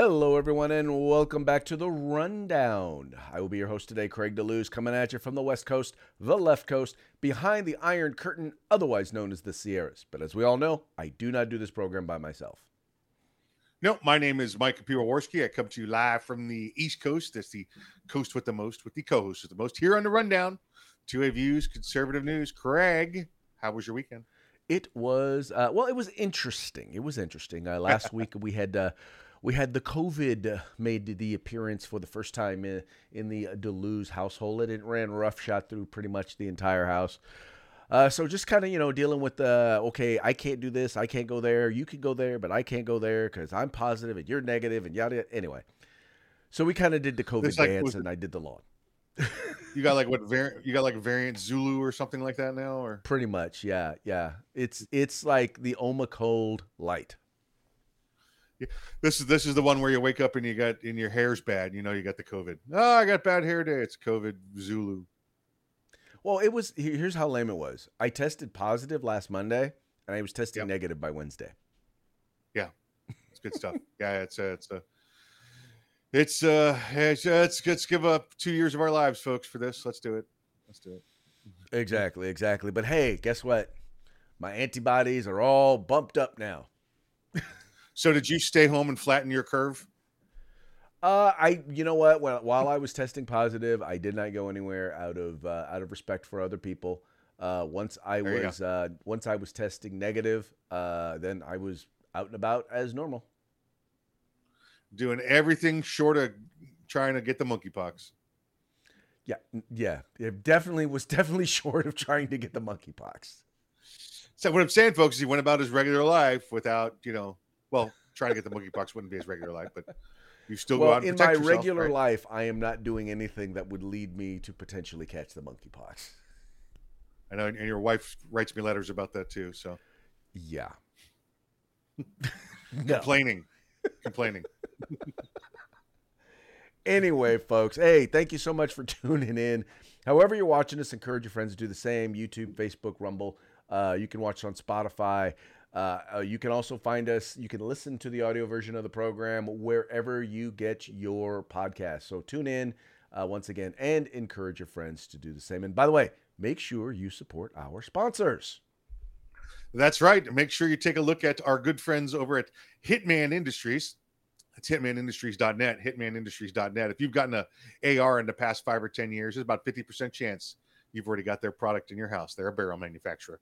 Hello, everyone, and welcome back to the Rundown. I will be your host today, Craig DeLuz, coming at you from the West Coast, the left coast, behind the Iron Curtain, otherwise known as the Sierras. But as we all know, I do not do this program by myself. No, my name is Mike Piwowarski. I come to you live from the East Coast. That's the coast with the most, with the co-host with the most. Here on the Rundown, two A views, conservative news. Craig, how was your weekend? It was uh, well. It was interesting. It was interesting. Uh, last week we had uh, we had the COVID uh, made the appearance for the first time in, in the DeLuz household. and It ran roughshod through pretty much the entire house. Uh, so just kind of you know dealing with the okay, I can't do this, I can't go there, you can go there, but I can't go there because I'm positive and you're negative and yada. Anyway, so we kind of did the COVID like, dance and I did the lawn. you got like what variant? You got like variant Zulu or something like that now, or pretty much, yeah, yeah. It's it's like the Omicron light. This is this is the one where you wake up and you got and your hair's bad. You know you got the COVID. Oh, I got bad hair day. It's COVID Zulu. Well, it was. Here's how lame it was. I tested positive last Monday, and I was testing yep. negative by Wednesday. Yeah, it's good stuff. yeah, it's a, it's a it's uh, it's, uh, let's let's give up two years of our lives, folks, for this. Let's do it. Let's do it. Exactly, exactly. But hey, guess what? My antibodies are all bumped up now. So, did you stay home and flatten your curve? Uh, I you know what? While while I was testing positive, I did not go anywhere out of uh, out of respect for other people. Uh, once I there was uh, once I was testing negative, uh, then I was out and about as normal, doing everything short of trying to get the monkeypox. Yeah, yeah, it definitely was definitely short of trying to get the monkeypox. So what I'm saying, folks, is he went about his regular life without, you know, well, trying to get the monkeypox wouldn't be his regular life, but you still well, go out and in my yourself, regular right? life. I am not doing anything that would lead me to potentially catch the monkeypox. I know, and your wife writes me letters about that too. So, yeah, complaining, complaining. anyway, folks, hey, thank you so much for tuning in. However, you're watching us, encourage your friends to do the same. YouTube, Facebook, Rumble. Uh, you can watch on Spotify. Uh, uh, you can also find us, you can listen to the audio version of the program wherever you get your podcast. So tune in uh, once again and encourage your friends to do the same. And by the way, make sure you support our sponsors. That's right. Make sure you take a look at our good friends over at Hitman Industries. It's hitmanindustries.net, hitmanindustries.net. If you've gotten a AR in the past five or 10 years, there's about 50% chance you've already got their product in your house. They're a barrel manufacturer.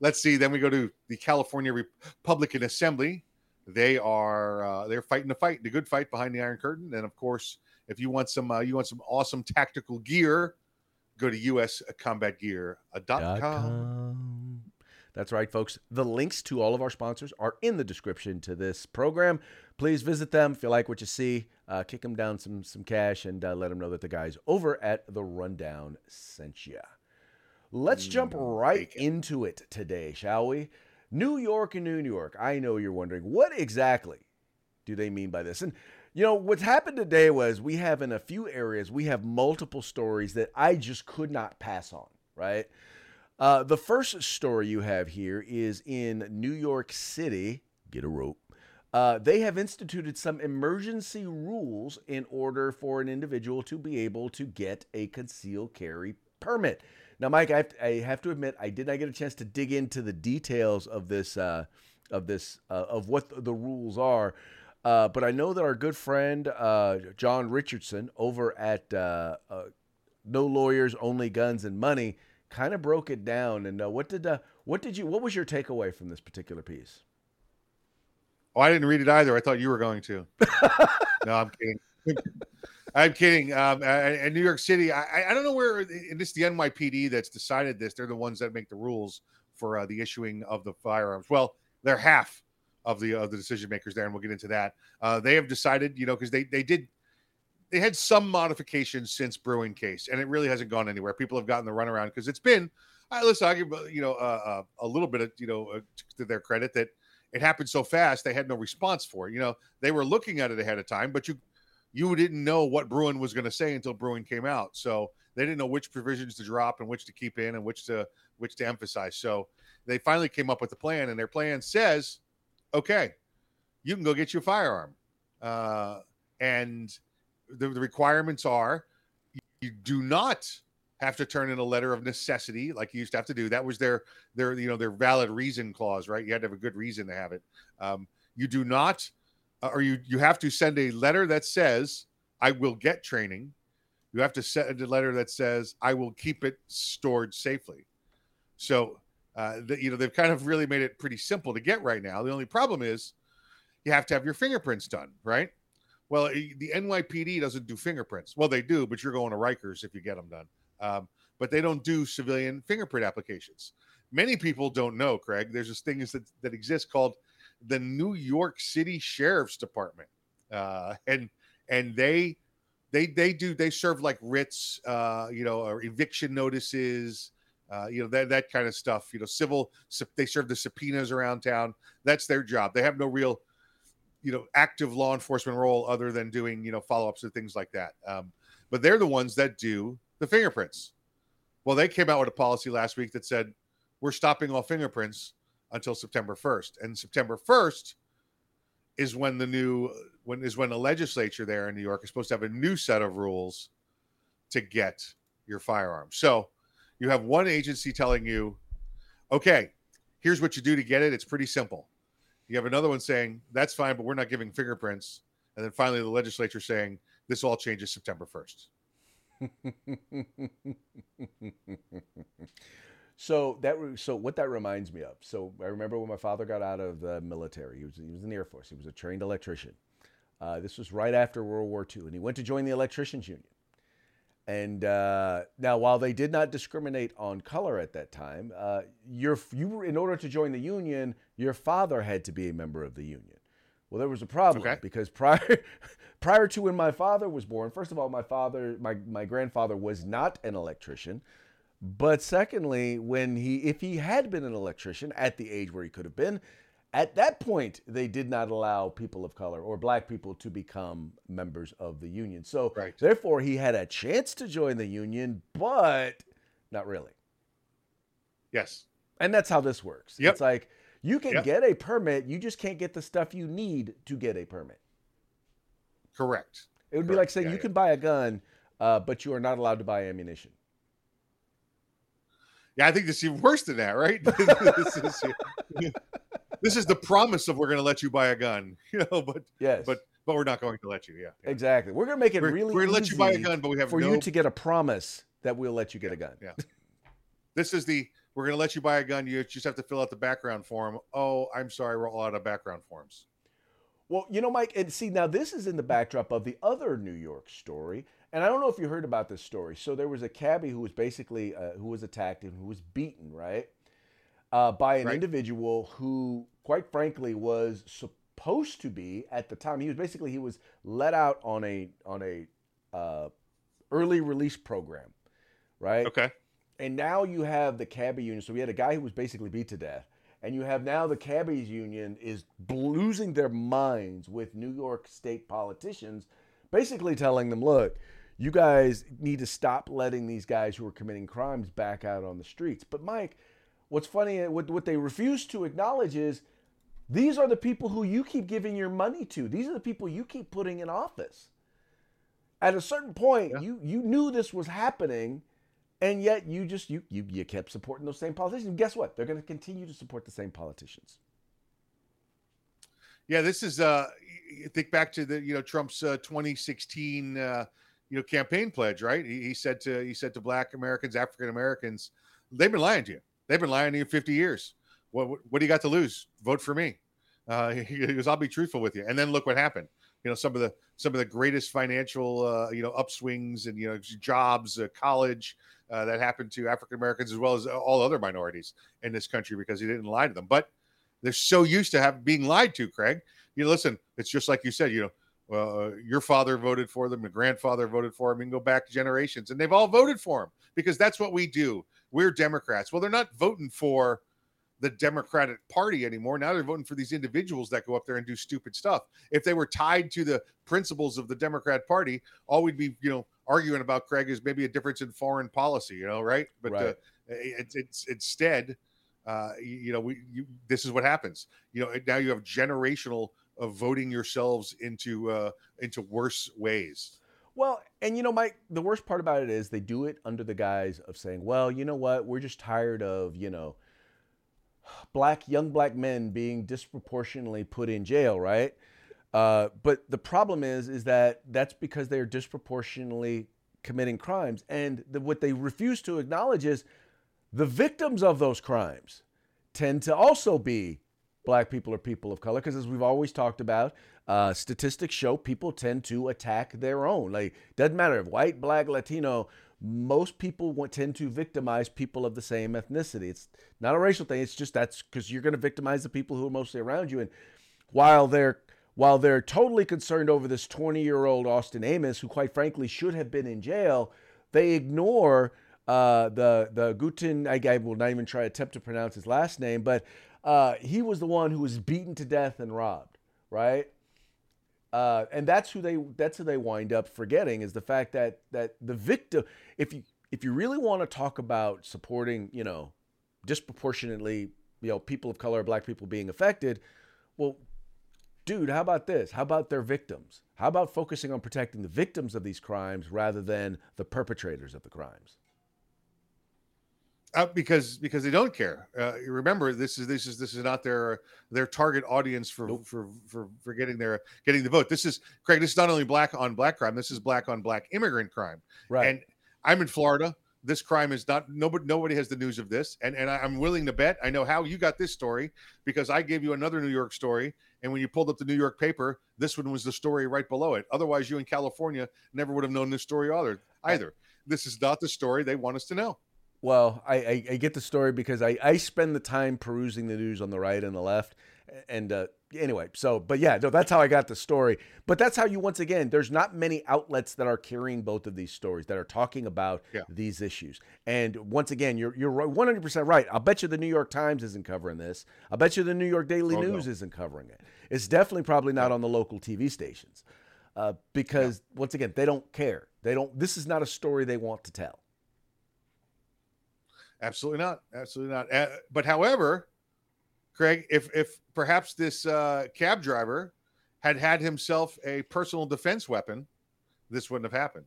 Let's see. Then we go to the California Republican Assembly. They are uh, they're fighting the fight, the good fight behind the Iron Curtain. And of course, if you want some uh, you want some awesome tactical gear, go to uscombatgear.com. That's right, folks. The links to all of our sponsors are in the description to this program. Please visit them. If you like what you see, uh, kick them down some some cash and uh, let them know that the guys over at the Rundown sent you. Let's jump mm, right into it today, shall we? New York and New York. I know you're wondering what exactly do they mean by this? And you know, what's happened today was we have in a few areas, we have multiple stories that I just could not pass on, right? Uh, the first story you have here is in New York City. Get a rope. Uh, they have instituted some emergency rules in order for an individual to be able to get a concealed carry permit. Now, Mike, I have, to, I have to admit, I did not get a chance to dig into the details of this, uh, of this, uh, of what the rules are. Uh, but I know that our good friend uh, John Richardson over at uh, uh, No Lawyers, Only Guns and Money kind of broke it down. And what did what did you what was your takeaway from this particular piece? Oh, I didn't read it either. I thought you were going to. no, I'm kidding. I'm kidding. Um, in New York City, I, I don't know where. And this is the NYPD that's decided this. They're the ones that make the rules for uh, the issuing of the firearms. Well, they're half of the of the decision makers there, and we'll get into that. Uh, they have decided, you know, because they they did they had some modifications since Bruen case, and it really hasn't gone anywhere. People have gotten the runaround because it's been. I listen. I give you know uh, uh, a little bit of you know uh, to their credit that it happened so fast they had no response for it. You know they were looking at it ahead of time, but you you didn't know what Bruen was going to say until Bruen came out. So they didn't know which provisions to drop and which to keep in and which to which to emphasize. So they finally came up with a plan, and their plan says, okay, you can go get your firearm. uh, and the, the requirements are you do not have to turn in a letter of necessity like you used to have to do. That was their their you know their valid reason clause, right? You had to have a good reason to have it. Um, you do not, or you you have to send a letter that says I will get training. You have to send a letter that says I will keep it stored safely. So uh, the, you know they've kind of really made it pretty simple to get right now. The only problem is you have to have your fingerprints done, right? Well, the NYPD doesn't do fingerprints. Well, they do, but you're going to Rikers if you get them done. Um, but they don't do civilian fingerprint applications. Many people don't know, Craig. There's this thing that, that exists called the New York City Sheriff's Department, uh, and and they they they do they serve like writs, uh, you know, or eviction notices, uh, you know that that kind of stuff. You know, civil they serve the subpoenas around town. That's their job. They have no real, you know, active law enforcement role other than doing you know follow ups and things like that. Um, but they're the ones that do the fingerprints. Well, they came out with a policy last week that said we're stopping all fingerprints until September 1st. And September 1st is when the new when is when the legislature there in New York is supposed to have a new set of rules to get your firearm. So you have one agency telling you, okay, here's what you do to get it. It's pretty simple. You have another one saying, that's fine, but we're not giving fingerprints. And then finally the legislature saying this all changes September 1st. so that so what that reminds me of. So I remember when my father got out of the military. He was he was in the Air Force. He was a trained electrician. Uh, this was right after World War II, and he went to join the Electricians Union. And uh, now, while they did not discriminate on color at that time, uh, your you were in order to join the union, your father had to be a member of the union. Well, there was a problem okay. because prior prior to when my father was born, first of all, my father, my, my grandfather was not an electrician. But secondly, when he if he had been an electrician at the age where he could have been, at that point they did not allow people of color or black people to become members of the union. So right. therefore he had a chance to join the union, but not really. Yes. And that's how this works. Yep. It's like you can yep. get a permit, you just can't get the stuff you need to get a permit. Correct. It would Correct. be like saying yeah, you yeah. can buy a gun, uh, but you are not allowed to buy ammunition. Yeah, I think this is even worse than that, right? this, is, this is the promise of we're going to let you buy a gun, you know, but yes, but but we're not going to let you. Yeah, yeah. exactly. We're going to make it we're, really. We're going to let you buy a gun, but we have for no... you to get a promise that we'll let you get yeah, a gun. Yeah. this is the we're going to let you buy a gun. You just have to fill out the background form. Oh, I'm sorry, we're all out of background forms. Well, you know, Mike, and see, now this is in the backdrop of the other New York story. And I don't know if you heard about this story. So there was a cabbie who was basically uh, who was attacked and who was beaten, right, uh, by an right. individual who, quite frankly, was supposed to be at the time. He was basically he was let out on a on a uh, early release program, right? Okay. And now you have the cabbie union. So we had a guy who was basically beat to death and you have now the cabbies union is losing their minds with New York state politicians basically telling them look you guys need to stop letting these guys who are committing crimes back out on the streets but mike what's funny what, what they refuse to acknowledge is these are the people who you keep giving your money to these are the people you keep putting in office at a certain point yeah. you you knew this was happening and yet you just you you, you kept supporting those same politicians. And guess what? They're going to continue to support the same politicians. Yeah, this is uh think back to the you know Trump's uh, 2016 uh, you know campaign pledge, right? He, he said to he said to Black Americans, African Americans, they've been lying to you. They've been lying to you 50 years. What what, what do you got to lose? Vote for me. Uh, he goes, I'll be truthful with you. And then look what happened you know some of the some of the greatest financial uh, you know upswings and you know jobs, uh, college uh, that happened to African Americans as well as all other minorities in this country because he didn't lie to them. But they're so used to have being lied to, Craig. You know, listen, it's just like you said. You know, well, uh, your father voted for them, your grandfather voted for them, and go back generations, and they've all voted for them because that's what we do. We're Democrats. Well, they're not voting for the Democratic Party anymore. Now they're voting for these individuals that go up there and do stupid stuff. If they were tied to the principles of the Democrat Party, all we'd be, you know, arguing about Craig is maybe a difference in foreign policy, you know, right? But right. Uh, it's it's instead, uh, you, you know, we you, this is what happens. You know, now you have generational of voting yourselves into uh, into worse ways. Well, and you know, Mike, the worst part about it is they do it under the guise of saying, well, you know what, we're just tired of, you know, black young black men being disproportionately put in jail, right? Uh, but the problem is, is that that's because they're disproportionately committing crimes, and the, what they refuse to acknowledge is the victims of those crimes tend to also be black people or people of color because as we've always talked about uh, statistics show people tend to attack their own. Like doesn't matter if white black latino most people tend to victimize people of the same ethnicity. It's not a racial thing it's just that's because you're going to victimize the people who are mostly around you. And while they're while they're totally concerned over this 20 year old austin amos who quite frankly should have been in jail they ignore uh, the the Guten, I, I will not even try to attempt to pronounce his last name, but uh, he was the one who was beaten to death and robbed, right? Uh, and that's who they that's who they wind up forgetting is the fact that that the victim if you if you really want to talk about supporting you know disproportionately you know people of color black people being affected well dude how about this? How about their victims? How about focusing on protecting the victims of these crimes rather than the perpetrators of the crimes uh, because because they don't care. Uh, remember, this is this is this is not their their target audience for nope. for, for for getting their getting the vote. This is Craig. This is not only black on black crime. This is black on black immigrant crime. Right. And I'm in Florida. This crime is not nobody nobody has the news of this, and and I'm willing to bet I know how you got this story because I gave you another New York story, and when you pulled up the New York paper, this one was the story right below it. Otherwise, you in California never would have known this story either. Either this is not the story they want us to know. Well, I, I, I, get the story because I, I spend the time perusing the news on the right and the left. And uh, anyway, so, but yeah, no, that's how I got the story. But that's how you, once again, there's not many outlets that are carrying both of these stories that are talking about yeah. these issues. And once again, you're, you're 100% right. I'll bet you the New York Times isn't covering this. I'll bet you the New York Daily oh, News no. isn't covering it. It's definitely probably not on the local TV stations uh, because, yeah. once again, they don't care. They don't, this is not a story they want to tell. Absolutely not. Absolutely not. Uh, but however, Craig, if if perhaps this uh, cab driver had had himself a personal defense weapon, this wouldn't have happened.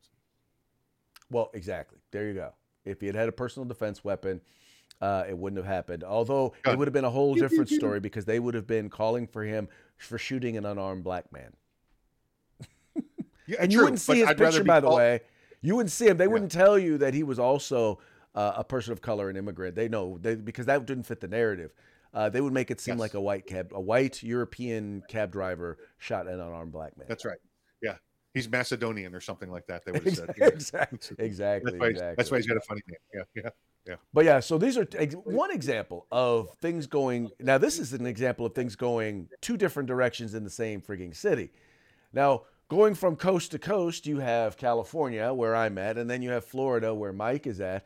Well, exactly. There you go. If he had had a personal defense weapon, uh, it wouldn't have happened. Although it would have been a whole different story because they would have been calling for him for shooting an unarmed black man. yeah, and you wouldn't see his I'd picture, by the way. You wouldn't see him. They yeah. wouldn't tell you that he was also uh, a person of color, an immigrant. They know they because that didn't fit the narrative. Uh, they would make it seem yes. like a white cab, a white European cab driver shot an unarmed black man. That's right. Yeah, he's Macedonian or something like that. They would have said. Yeah. exactly. Exactly. That's why, exactly. that's why he's got a funny name. Yeah. Yeah. Yeah. But yeah, so these are one example of things going. Now, this is an example of things going two different directions in the same frigging city. Now, going from coast to coast, you have California, where I'm at, and then you have Florida, where Mike is at.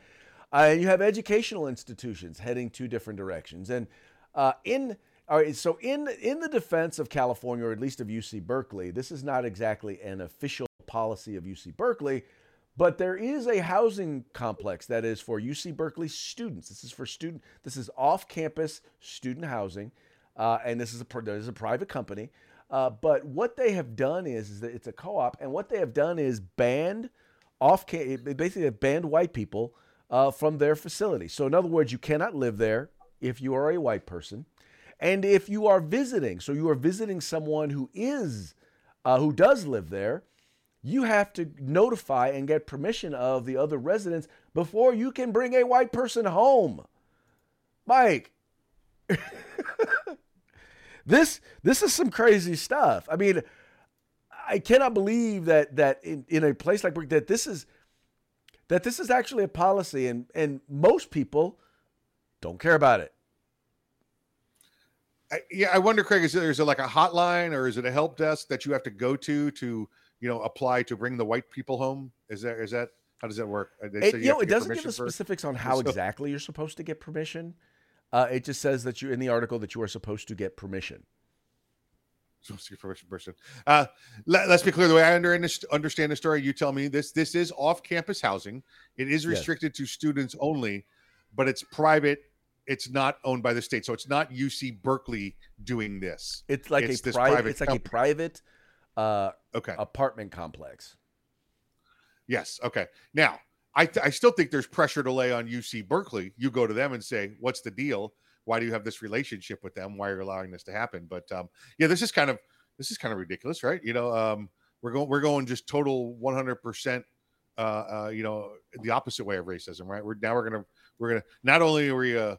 Uh, you have educational institutions heading two different directions. And uh, in all right, so in in the defense of California, or at least of UC Berkeley, this is not exactly an official policy of UC Berkeley, but there is a housing complex that is for UC Berkeley students. This is for student. This is off-campus student housing, uh, and this is a this is a private company. Uh, but what they have done is, is that it's a co-op, and what they have done is banned off basically have banned white people uh, from their facility. So, in other words, you cannot live there if you are a white person. And if you are visiting, so you are visiting someone who is, uh, who does live there, you have to notify and get permission of the other residents before you can bring a white person home. Mike, this this is some crazy stuff. I mean, I cannot believe that that in, in a place like that this is that this is actually a policy and, and most people don't care about it. I, yeah, I wonder, Craig, is there, is it like a hotline or is it a help desk that you have to go to to, you know, apply to bring the white people home? Is that, is that, how does that work? It, you, you know, it doesn't give the specifics on how so, exactly you're supposed to get permission. Uh, it just says that you in the article that you are supposed to get permission person. Uh, let, us be clear. The way I under, understand the story, you tell me this: this is off-campus housing. It is restricted yes. to students only, but it's private it's not owned by the state. So it's not UC Berkeley doing this. It's like It's a private. private It's like a private uh, Okay. apartment complex. Yes. Okay. Now, I, th- I still think there's pressure to lay on UC Berkeley. You go to them and say, "What's the deal? Why do you have this relationship with them? Why are you allowing this to happen?" But um, yeah, this is kind of this is kind of ridiculous, right? You know, um, we're going we're going just total 100 percent. Uh, uh, you know, the opposite way of racism, right? We're now we're gonna we're gonna not only are we uh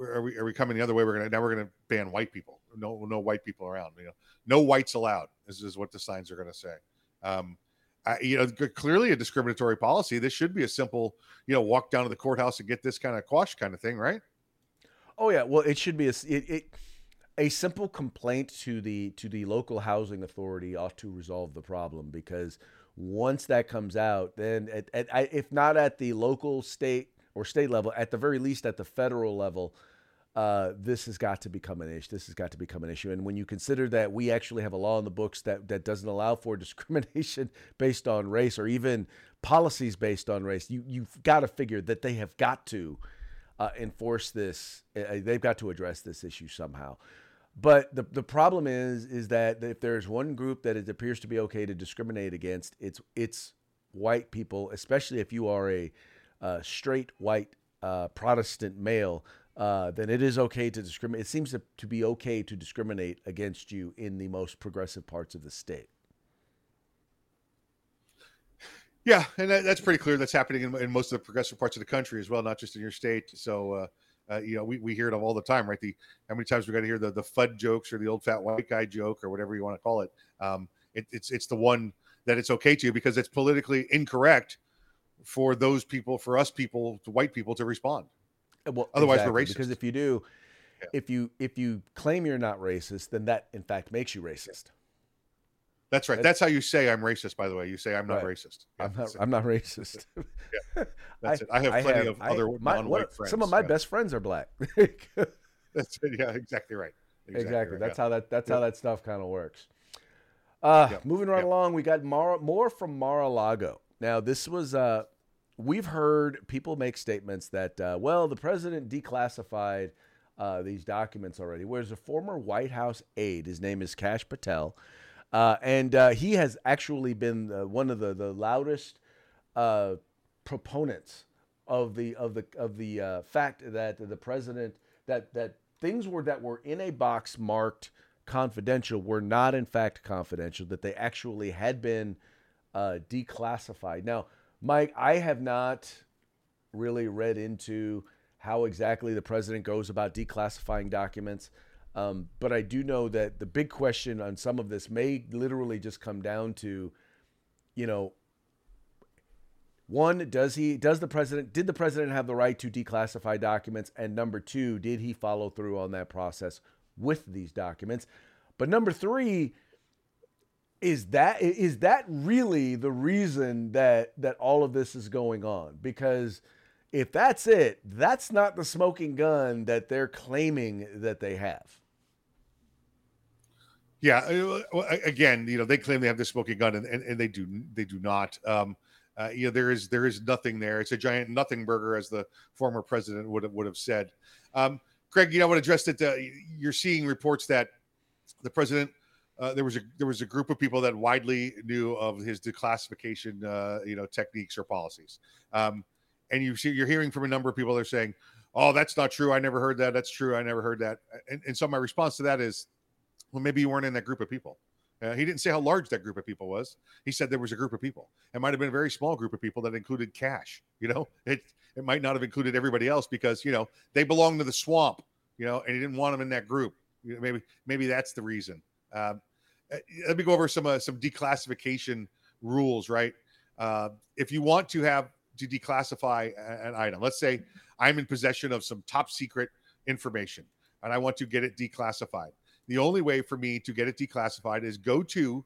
are we are we coming the other way? We're gonna now we're gonna ban white people. No no white people around. You know, no whites allowed. This is what the signs are gonna say. Um, I, you know, clearly a discriminatory policy. This should be a simple, you know, walk down to the courthouse and get this kind of quash kind of thing, right? Oh yeah, well it should be a it, it a simple complaint to the to the local housing authority ought to resolve the problem because once that comes out, then at, at, if not at the local, state, or state level, at the very least at the federal level, uh, this has got to become an issue. This has got to become an issue. And when you consider that we actually have a law in the books that that doesn't allow for discrimination based on race or even policies based on race, you you've got to figure that they have got to uh, enforce this. Uh, they've got to address this issue somehow. But the, the problem is is that if there's one group that it appears to be okay to discriminate against, it's it's white people, especially if you are a uh, straight white uh, Protestant male. Uh, then it is okay to discriminate. It seems to, to be okay to discriminate against you in the most progressive parts of the state. Yeah, and that, that's pretty clear. That's happening in, in most of the progressive parts of the country as well, not just in your state. So, uh, uh, you know, we, we hear it all the time, right? The how many times we got to hear the the FUD jokes or the old fat white guy joke or whatever you want to call it. Um, it it's it's the one that it's okay to you because it's politically incorrect for those people, for us people, white people to respond. Uh, Well, Otherwise, we're racist. Because if you do, Yeah. if you if you claim you're not racist, then that in fact makes you racist. That's right. That's- how you say I'm racist. By the way, you say I'm not Right. racist. Yeah, I'm not. I'm not racist. That's it. I have plenty of other my- non-white what- friends, Some of my yeah. best friends are black. That's it. Yeah, exactly right. exactly. right, That's yeah. how that. That's how that stuff kind of works. Uh. Moving right along, we got Mar- more from Mar-a-Lago. Now, this was. Uh, we've heard people make statements that, uh, well, the president declassified uh, these documents already. Whereas a former White House aide, his name is Kash Patel, uh, and uh, he has actually been uh, one of the the loudest uh, proponents of the of the of the uh, fact that the president that that things were that were in a box marked confidential were not in fact confidential that they actually had been uh, declassified. Now, Mike, I have not really read into how exactly the president goes about declassifying documents. Um, but I do know that the big question on some of this may literally just come down to, you know, one, does he does the president did the president have the right to declassify documents? And number two, did he follow through on that process with these documents? But number three, is that is that really the reason that that all of this is going on? Because if that's it, that's not the smoking gun that they're claiming that they have. Yeah. uh, a- Again, you know, they claim they have the smoking gun, and, and, and they do they do not. Um, uh, you know, there is there is nothing there. It's a giant nothing burger, as the former president would have would have said. Um, Craig, you know I what addressed it. Uh, you're seeing reports that the president. Uh, there was a there was a group of people that widely knew of his declassification, uh, you know, techniques or policies, um, and you see you're hearing from a number of people that are saying, "Oh, that's not true. I never heard that. That's true. I never heard that." And, and so my response to that is, well, maybe you weren't in that group of people. Uh, he didn't say how large that group of people was. He said there was a group of people. It might have been a very small group of people that included Kash. You know, it it might not have included everybody else because you know they belong to the swamp. You know, and he didn't want them in that group. You know, maybe maybe that's the reason. Um, uh, let me go over some uh, some declassification rules. Right, uh, if you want to have to declassify an item, let's say I'm in possession of some top secret information and I want to get it declassified. The only way for me to get it declassified is go to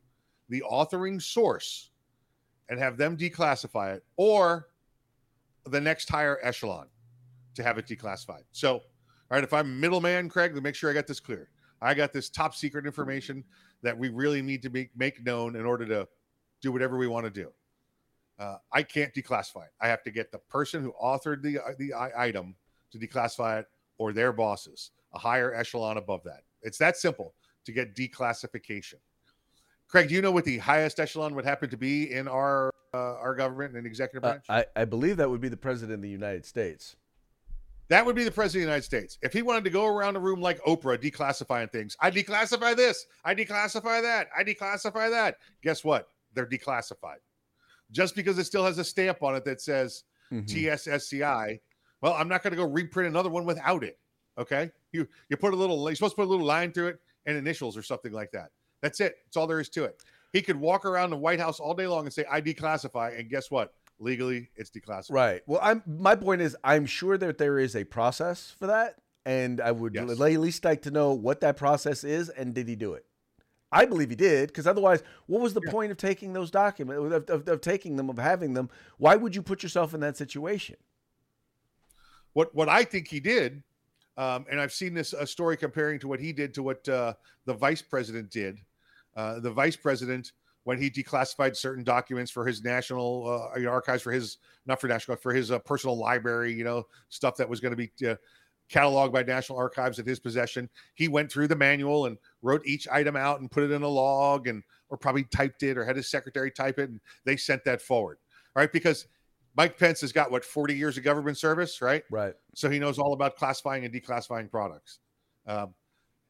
the authoring source and have them declassify it or the next higher echelon to have it declassified. So, all right, if I'm middleman, Craig, to make sure I got this clear. I got this top secret information that we really need to make, make known in order to do whatever we want to do. Uh, I can't declassify it. I have to get the person who authored the the item to declassify it or their bosses, a higher echelon above that. It's that simple to get declassification. Craig, do you know what the highest echelon would happen to be in our uh, our government and executive Uh, branch? I, I believe that would be the president of the United States. that would be the president of the United States. If he wanted to go around the room like Oprah, declassifying things, I declassify this, I declassify that, I declassify that. Guess what? They're declassified. Just because it still has a stamp on it that says Mhm. TSSCI. Well, I'm not going to go reprint another one without it. Okay, you you put a little. You're supposed to put a little line through it and initials or something like that. That's it. That's all there is to it. He could walk around the White House all day long and say, "I declassify," and guess what? Legally, it's declassified. Right. Well, I'm my point is I'm sure that there is a process for that, and I would Yes. at least like to know what that process is and did he do it? I believe he did, because otherwise, what was the Yeah. point of taking those documents, of, of, of taking them, of having them? Why would you put yourself in that situation? What what I think he did, um, and I've seen this a story comparing to what he did to what uh, the vice president did. Uh, the vice president, when he declassified certain documents for his national uh, archives, for his not for national, for his uh, personal library, you know, stuff that was going to be uh, cataloged by National Archives in his possession. He went through the manual and wrote each item out and put it in a log, and or probably typed it or had his secretary type it, and they sent that forward. Right, because Mike Pence has got what 40 years of government service, right? Right. so he knows all about classifying and declassifying products. Um,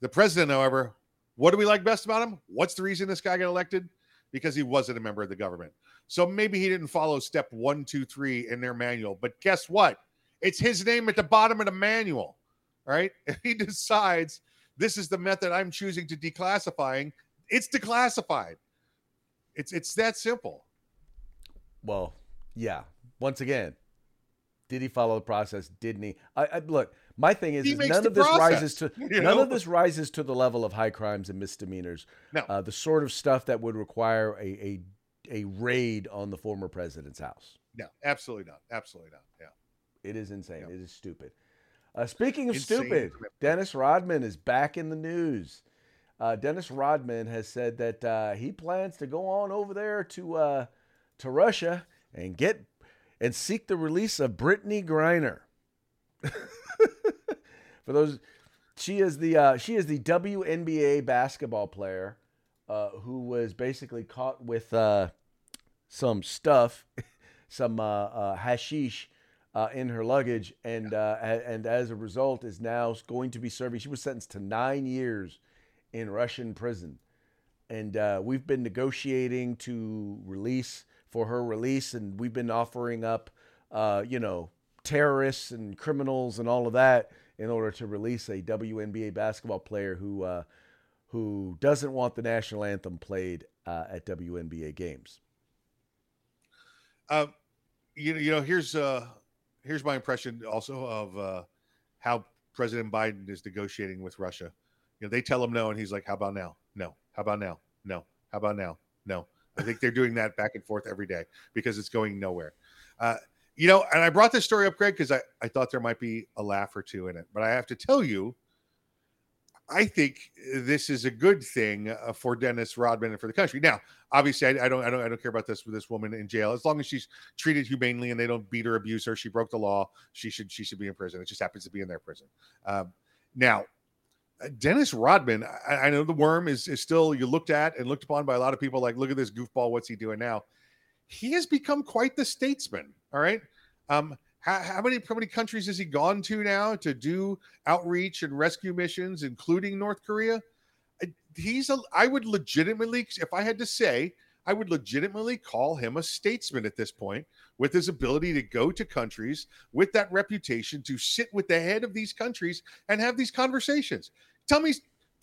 the president, however, what do we like best about him? What's the reason this guy got elected? Because he wasn't a member of the government. So maybe he didn't follow step one, two, three in their manual. But guess what? It's his name at the bottom of the manual. All right. If he decides this is the method I'm choosing to declassifying, it's declassified. It's it's that simple. Well, yeah. Once again, did he follow the process? Didn't he? I, I look. My thing is, is none of this process, rises to none know? of this rises to the level of high crimes and misdemeanors. No. Uh, the sort of stuff that would require a, a a raid on the former president's house. No, absolutely not. Absolutely not. Yeah. It is insane. Yeah. It is stupid. Uh, speaking of Insane. stupid, Dennis Rodman is back in the news. Uh, Dennis Rodman has said that uh, he plans to go on over there to uh, to Russia and get and seek the release of Brittney Griner. For those, she is the uh, she is the WNBA basketball player uh, who was basically caught with uh, some stuff, some uh, uh, hashish uh, in her luggage, and uh, and as a result is now going to be serving. She was sentenced to nine years in Russian prison, and uh, we've been negotiating to release for her release, and we've been offering up, uh, you know, terrorists and criminals and all of that in order to release a WNBA basketball player who uh, who doesn't want the national anthem played uh, at WNBA games. Uh, you know, you know, here's uh, here's my impression also of uh, how President Biden is negotiating with Russia. You know, they tell him no, and he's like, "How about now? No. How about now? No. How about now? No." I think they're doing that back and forth every day because it's going nowhere. Uh, you know, and I brought this story up, Greg, because I, I thought there might be a laugh or two in it. But I have to tell you, I think this is a good thing uh, for Dennis Rodman and for the country. Now, obviously, I, I don't, I don't, I don't care about this with this woman in jail. As long as she's treated humanely and they don't beat or abuse her, she broke the law. She should, she should be in prison. It just happens to be in their prison. Um, now, Dennis Rodman, I, I know the worm is is still you looked at and looked upon by a lot of people. Like, look at this goofball. What's he doing now? He has become quite the statesman. All right. Um, how, how many how many countries has he gone to now to do outreach and rescue missions, including North Korea? Uh, He's a. I would legitimately, if I had to say, I would legitimately call him a statesman at this point, with his ability to go to countries with that reputation to sit with the head of these countries and have these conversations. Tell me,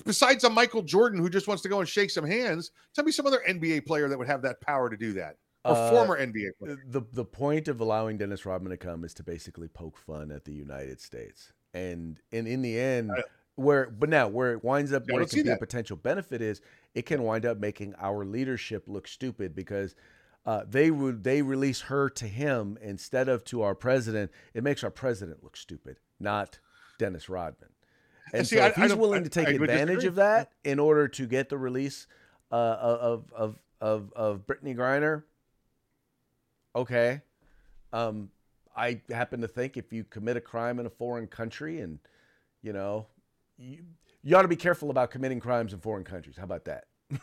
besides a Michael Jordan who just wants to go and shake some hands, tell me some other NBA player that would have that power to do that, or Uh, former NBA player. the the point of allowing Dennis Rodman to come is to basically poke fun at the United States, and and in the end, where but now where it winds up where it can be a potential benefit is it can wind up making our leadership look stupid because. Uh, they would they release her to him instead of to our president. It makes our president look stupid, not Dennis Rodman. And See, so I- if he's willing to take I advantage disagree. of that in order to get the release uh, of of of of Brittney Griner, okay. Um, I happen to think if you commit a crime in a foreign country and you know, you, you ought to be careful about committing crimes in foreign countries. How about that?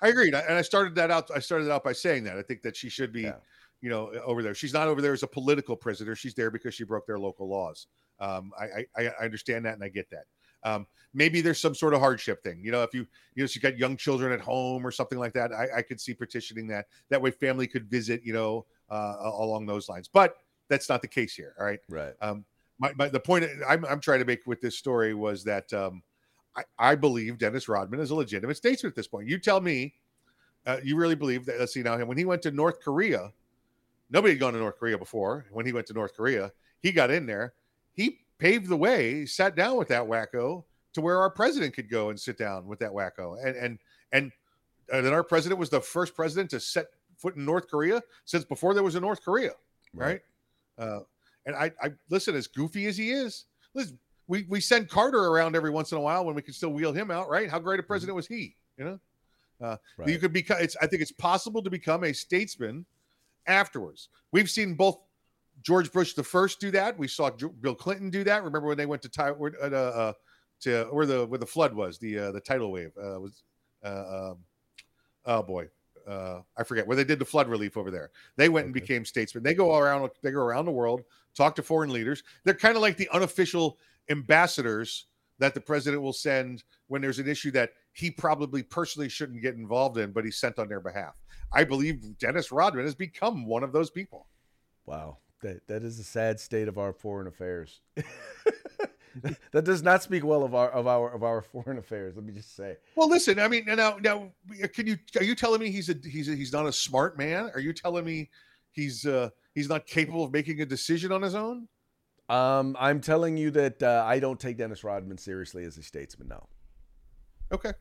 I agree, and I started that out. I started out by saying that I think that she should be, yeah. you know, over there. She's not over there as a political prisoner. She's there because she broke their local laws. Um, I, I, I understand that and I get that. Um, maybe there's some sort of hardship thing. You know, if you you know she got young children at home or something like that, I, I could see petitioning that. That way, family could visit. You know, uh, along those lines. But that's not the case here. All right. Right. Um, my, my the point I'm, I'm trying to make with this story was that um, I, I believe Dennis Rodman is a legitimate statesman at this point. You tell me, uh, you really believe that? Let's see now. When he went to North Korea, nobody had gone to North Korea before. When he went to North Korea, he got in there. He paved the way, sat down with that wacko to where our president could go and sit down with that wacko. And and and, and then our president was the first president to set foot in North Korea since before there was a North Korea, right? right? Uh, and I, I listen as goofy as he is. Listen, we we send Carter around every once in a while when we can still wheel him out, right? How great a mm-hmm. president was he? You know, uh, right. you could become. It's I think it's possible to become a statesman afterwards. We've seen both George Bush the first do that. We saw Bill Clinton do that. Remember when they went to Taiwan, uh, uh, to where the where the flood was, the uh, the tidal wave uh, was. Uh, um, oh boy, uh, I forget where they did the flood relief over there. They went okay. and became statesmen. They go around. They go around the world, talk to foreign leaders. They're kind of like the unofficial ambassadors that the president will send when there's an issue that he probably personally shouldn't get involved in, but he's sent on their behalf. I believe Dennis Rodman has become one of those people. Wow that that is a sad state of our foreign affairs. that does not speak well of our of our of our foreign affairs. Let me just say. Well, listen. I mean, now now can you are you telling me he's a he's a, he's not a smart man? Are you telling me he's uh he's not capable of making a decision on his own? Um, I'm telling you that uh, I don't take Dennis Rodman seriously as a statesman. No. Okay.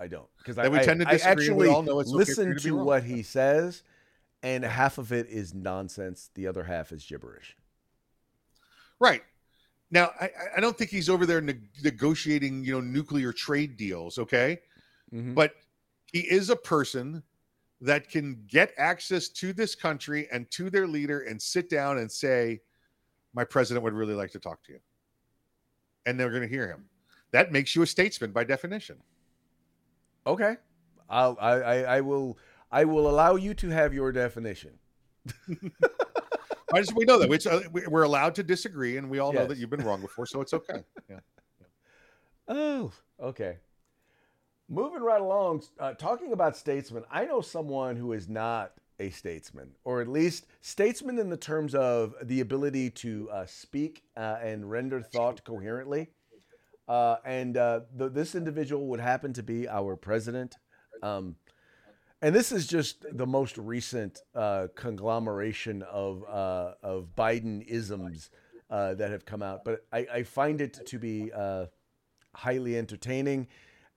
I don't because I, we tend to disagree. I actually listen to, to what he says and half of it is nonsense. The other half is gibberish. Right. Now, I, I don't think he's over there ne- negotiating, you know, nuclear trade deals. Okay, mm-hmm. but he is a person that can get access to this country and to their leader and sit down and say, "My president would really like to talk to you," and they're going to hear him. That makes you a statesman by definition. Okay, I'll, I, I, I will. I will allow you to have your definition. I just we know that it's, uh, we're allowed to disagree, and we all yes. know that you've been wrong before, so it's okay. Yeah. Oh, okay. Moving right along, uh, talking about statesmen, I know someone who is not a statesman, or at least statesman in the terms of the ability to uh, speak uh, and render thought coherently. Uh, and uh, the, this individual would happen to be our president. Um, and this is just the most recent uh, conglomeration of uh, of Biden isms uh, that have come out. But I, I find it to be uh, highly entertaining,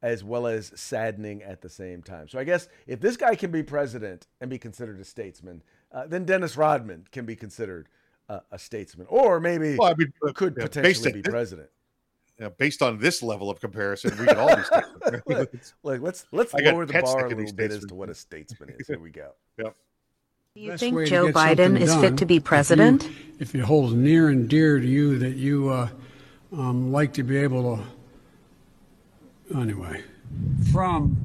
as well as saddening at the same time. So I guess if this guy can be president and be considered a statesman, uh, then Dennis Rodman can be considered a statesman, or maybe well, I mean, could yeah, potentially be president you know, based on this level of comparison, we can all be statesmen. Look, let's let's lower the bar a little bit as to what a statesman is. Here we go. Yep. Do you think Joe Biden is fit to be president? If, you, if it holds near and dear to you that you uh, um, like to be able to, anyway. From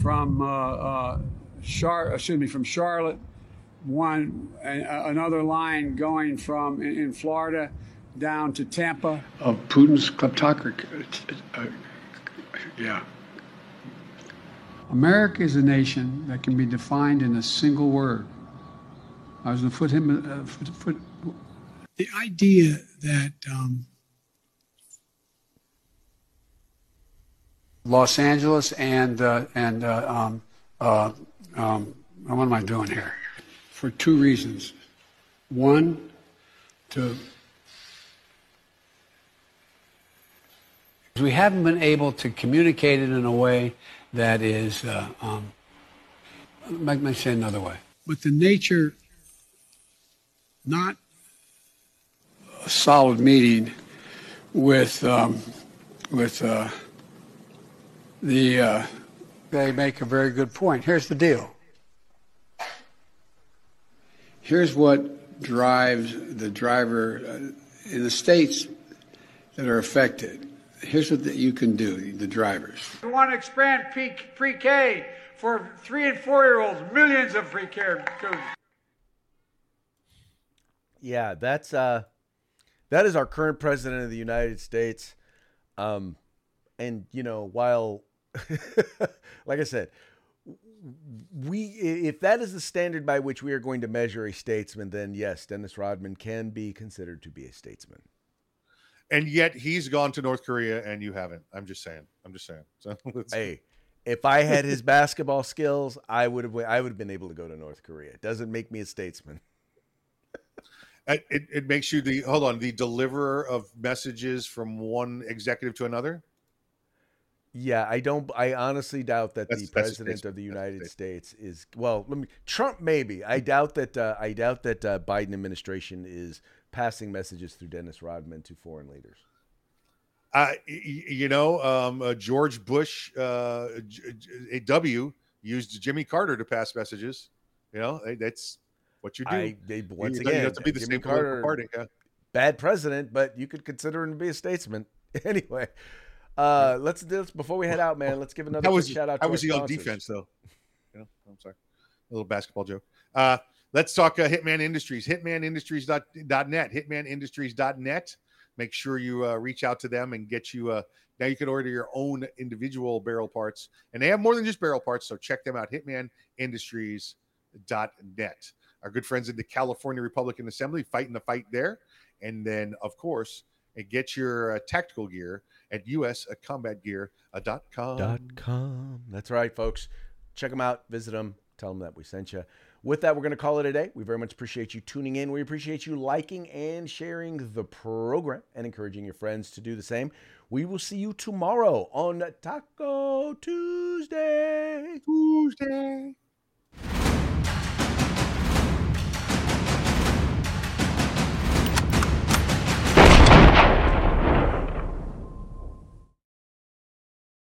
from uh, uh, Char, excuse me, from Charlotte, one another line going from in, in Florida down to Tampa. Of Putin's kleptocracy. Uh, yeah. America is a nation that can be defined in a single word. I was going to put him. Uh, foot, foot. The idea that um, Los Angeles and uh, and uh, um, uh, um, what am I doing here? For two reasons. One, to We haven't been able to communicate it in a way that is, uh, um, let me say another way. But the nature, not a solid meeting with, um, with uh, the, uh, they make a very good point. Here's the deal. Here's what drives the driver uh, in the States that are affected. Here's what you can do, the drivers. We want to expand pre K for three and four year olds, millions of pre K students. Yeah, that's uh, that is our current president of the United States. Um, and you know, while, like I said, we if that is the standard by which we are going to measure a statesman, then yes, Dennis Rodman can be considered to be a statesman. And yet he's gone to North Korea and you haven't. I'm just saying. I'm just saying. So hey, if I had his basketball skills, I would have I would have been able to go to North Korea. It doesn't make me a statesman. It, it, it, makes you the hold on the deliverer of messages from one executive to another. Yeah, I don't. I honestly doubt that that's, the president of the United States is. Well, let me. Trump maybe. I doubt that. Uh, I doubt that uh, Biden administration is passing messages through Dennis Rodman to foreign leaders. Uh, you know, um, uh, George Bush, uh, a W, used Jimmy Carter to pass messages. You know, that's what you do. I, they, once you, again, you have to be the Jimmy same Carter, party. Yeah. Bad president, but you could consider him to be a statesman. anyway, uh, let's do this before we head out, man. Let's give another was, shout out. How was he on defense, though? You know, I'm sorry, a little basketball joke. Uh, let's talk uh, Hitman Industries. Hitmanindustries.net. Hitmanindustries.net. Make sure you uh, reach out to them and get you. Uh, now you can order your own individual barrel parts, and they have more than just barrel parts. So check them out. Hitmanindustries.net. Our good friends in the California Republican Assembly fighting the fight there, and then of course, and get your uh, tactical gear at uscombatgear.com. Com. That's right, folks. Check them out. Visit them. Tell them that we sent you. With that, we're going to call it a day. We very much appreciate you tuning in. We appreciate you liking and sharing the program and encouraging your friends to do the same. We will see you tomorrow on Taco Tuesday. Tuesday.